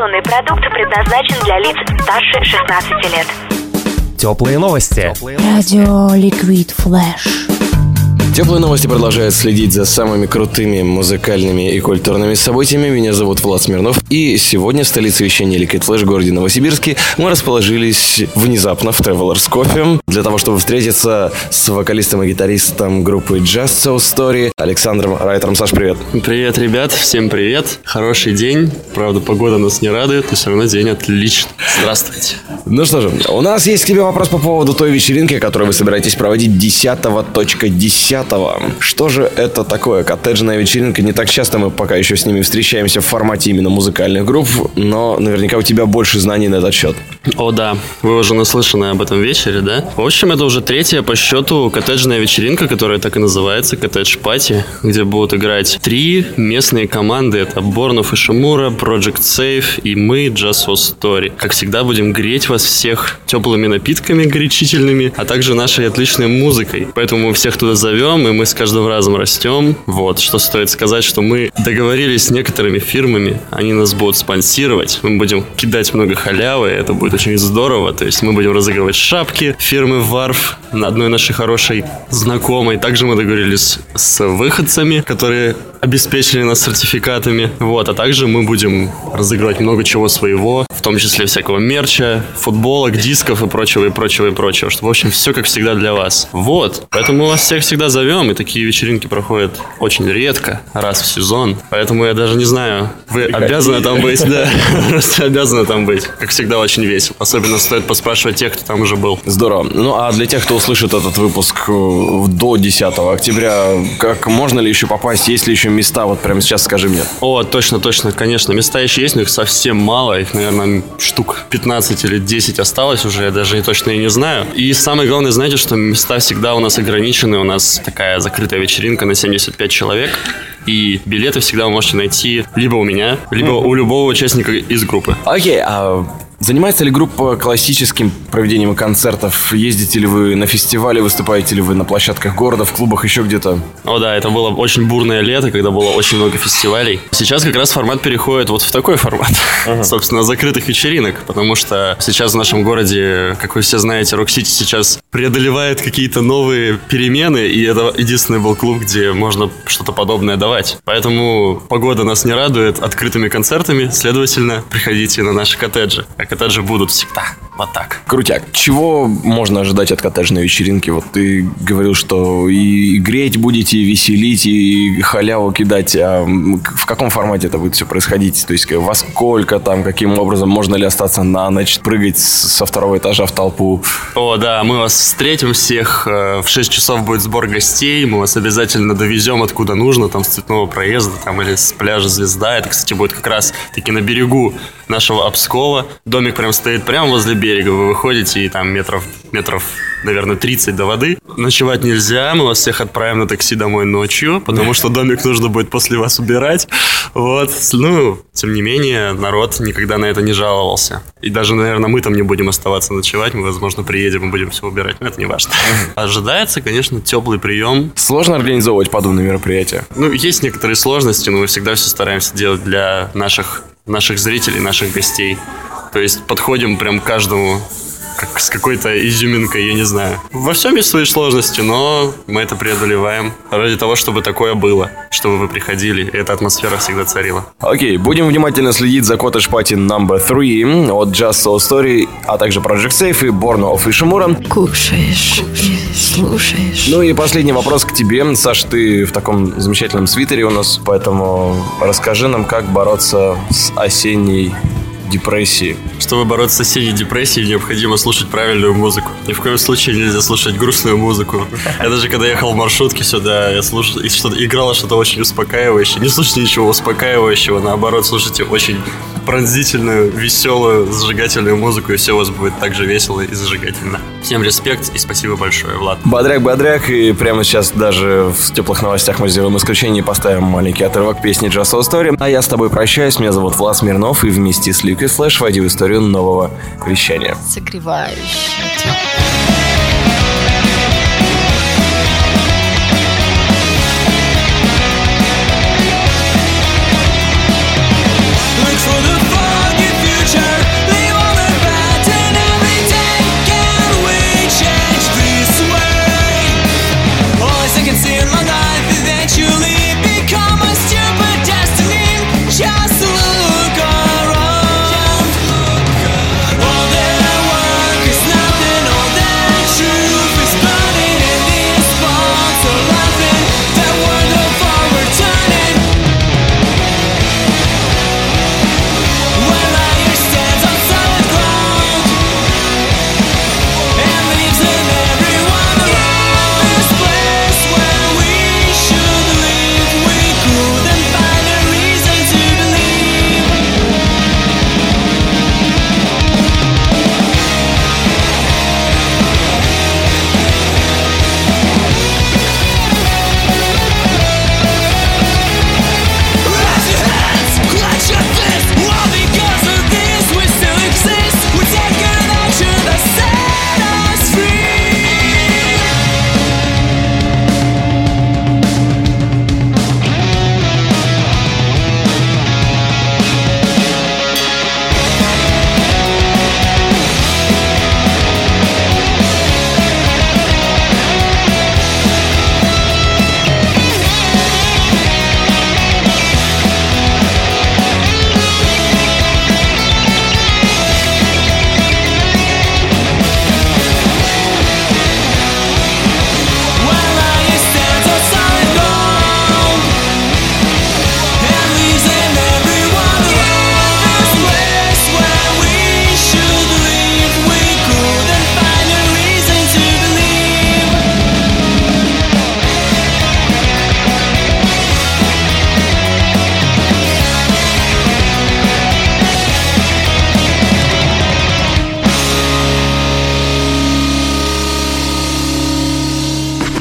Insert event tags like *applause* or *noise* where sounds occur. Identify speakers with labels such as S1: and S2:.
S1: Информационный продукт предназначен для лиц старше 16 лет.
S2: Теплые новости.
S3: Радио Ликвид Флэш.
S4: Теплые новости продолжают следить за самыми крутыми музыкальными и культурными событиями. Меня зовут Влад Смирнов. И сегодня в столице вещания Liquid Flash, городе Новосибирске, мы расположились внезапно в Traveler's Coffee для того, чтобы встретиться с вокалистом и гитаристом группы Just So Story Александром Райтером. Саш, привет.
S5: Привет, ребят, всем привет. Хороший день. Правда, погода нас не радует, но все равно день отличный. Здравствуйте.
S4: Ну что же, у нас есть к тебе вопрос по поводу той вечеринки, которую вы собираетесь проводить 10.10 что же это такое? Коттеджная вечеринка. Не так часто мы пока еще с ними встречаемся в формате именно музыкальных групп, но наверняка у тебя больше знаний на этот счет.
S5: О, да. Вы уже наслышаны об этом вечере, да? В общем, это уже третья по счету коттеджная вечеринка, которая так и называется, коттедж пати, где будут играть три местные команды. Это Борнов и Шимура, Project Safe и мы, Just for Story. Как всегда, будем греть вас всех теплыми напитками горячительными, а также нашей отличной музыкой. Поэтому мы всех туда зовем, и мы с каждым разом растем. Вот, что стоит сказать, что мы договорились с некоторыми фирмами, они нас будут спонсировать, мы будем кидать много халявы, это будет очень здорово, то есть мы будем разыгрывать шапки фирмы Варф на одной нашей хорошей знакомой. Также мы договорились с выходцами, которые обеспечили нас сертификатами. Вот, а также мы будем разыгрывать много чего своего, в том числе всякого мерча, футболок, дисков и прочего, и прочего, и прочего. Что, в общем, все как всегда для вас. Вот, поэтому мы вас всех всегда зовем, и такие вечеринки проходят очень редко, раз в сезон. Поэтому я даже не знаю, вы обязаны там быть, да, *laughs* просто обязаны там быть. Как всегда, очень весело. Особенно стоит поспрашивать тех, кто там уже был.
S4: Здорово. Ну, а для тех, кто услышит этот выпуск э, до 10 октября, как можно ли еще попасть? Есть ли еще места? Вот прямо сейчас скажи мне.
S5: О, точно, точно, конечно. Места еще есть, но их совсем мало. Их, наверное, штук 15 или 10 осталось уже. Я даже точно и не знаю. И самое главное, знаете, что места всегда у нас ограничены. У нас такая закрытая вечеринка на 75 человек. И билеты всегда вы можете найти либо у меня, либо у любого участника из группы.
S4: Окей, а Занимается ли группа классическим проведением концертов? Ездите ли вы на фестивали, выступаете ли вы на площадках города, в клубах, еще где-то?
S5: О да, это было очень бурное лето, когда было очень много фестивалей. Сейчас как раз формат переходит вот в такой формат, uh-huh. *laughs* собственно, закрытых вечеринок, потому что сейчас в нашем городе, как вы все знаете, Рок-Сити сейчас преодолевает какие-то новые перемены, и это единственный был клуб, где можно что-то подобное давать. Поэтому погода нас не радует открытыми концертами, следовательно, приходите на наши коттеджи коттеджи будут всегда. Вот так.
S4: Крутяк. Чего можно ожидать от коттеджной вечеринки? Вот ты говорил, что и греть будете, и веселить, и халяву кидать. А в каком формате это будет все происходить? То есть во сколько там, каким образом, можно ли остаться на ночь, прыгать со второго этажа в толпу?
S5: О, да, мы вас встретим всех. Э, в 6 часов будет сбор гостей. Мы вас обязательно довезем откуда нужно, там с цветного проезда, там или с пляжа Звезда. Это, кстати, будет как раз таки на берегу нашего Обскова. Домик прям стоит прямо возле берега. Вы выходите и там метров, метров наверное, 30 до воды. Ночевать нельзя, мы вас всех отправим на такси домой ночью, потому что домик нужно будет после вас убирать. Вот, ну, тем не менее, народ никогда на это не жаловался. И даже, наверное, мы там не будем оставаться ночевать, мы, возможно, приедем и будем все убирать, но это не важно. Ожидается, конечно, теплый прием.
S4: Сложно организовывать подобные мероприятия?
S5: Ну, есть некоторые сложности, но мы всегда все стараемся делать для наших наших зрителей, наших гостей. То есть подходим прям к каждому как с какой-то изюминкой, я не знаю. Во всем есть свои сложности, но мы это преодолеваем ради того, чтобы такое было, чтобы вы приходили, и эта атмосфера всегда царила.
S4: Окей, okay, будем внимательно следить за Cottage Party No. 3 от Just So Story, а также Project Safe и Born of Ishimura.
S3: Кушаешь, слушаешь.
S4: Ну и последний вопрос к тебе. Саш, ты в таком замечательном свитере у нас, поэтому расскажи нам, как бороться с осенней депрессии.
S5: Чтобы бороться с соседней депрессией, необходимо слушать правильную музыку. Ни в коем случае нельзя слушать грустную музыку. Я даже когда ехал в маршрутке сюда, я слушал, и что-то, играло что-то очень успокаивающее. Не слушайте ничего успокаивающего, наоборот, слушайте очень пронзительную, веселую, зажигательную музыку, и все у вас будет так же весело и зажигательно. Всем респект и спасибо большое, Влад.
S4: Бодряк-бодряк, и прямо сейчас даже в теплых новостях мы сделаем исключение и поставим маленький отрывок песни Just So Story. А я с тобой прощаюсь, меня зовут Влад Смирнов, и вместе с Liquid Flash войди в историю нового вещания.
S3: Согревающий.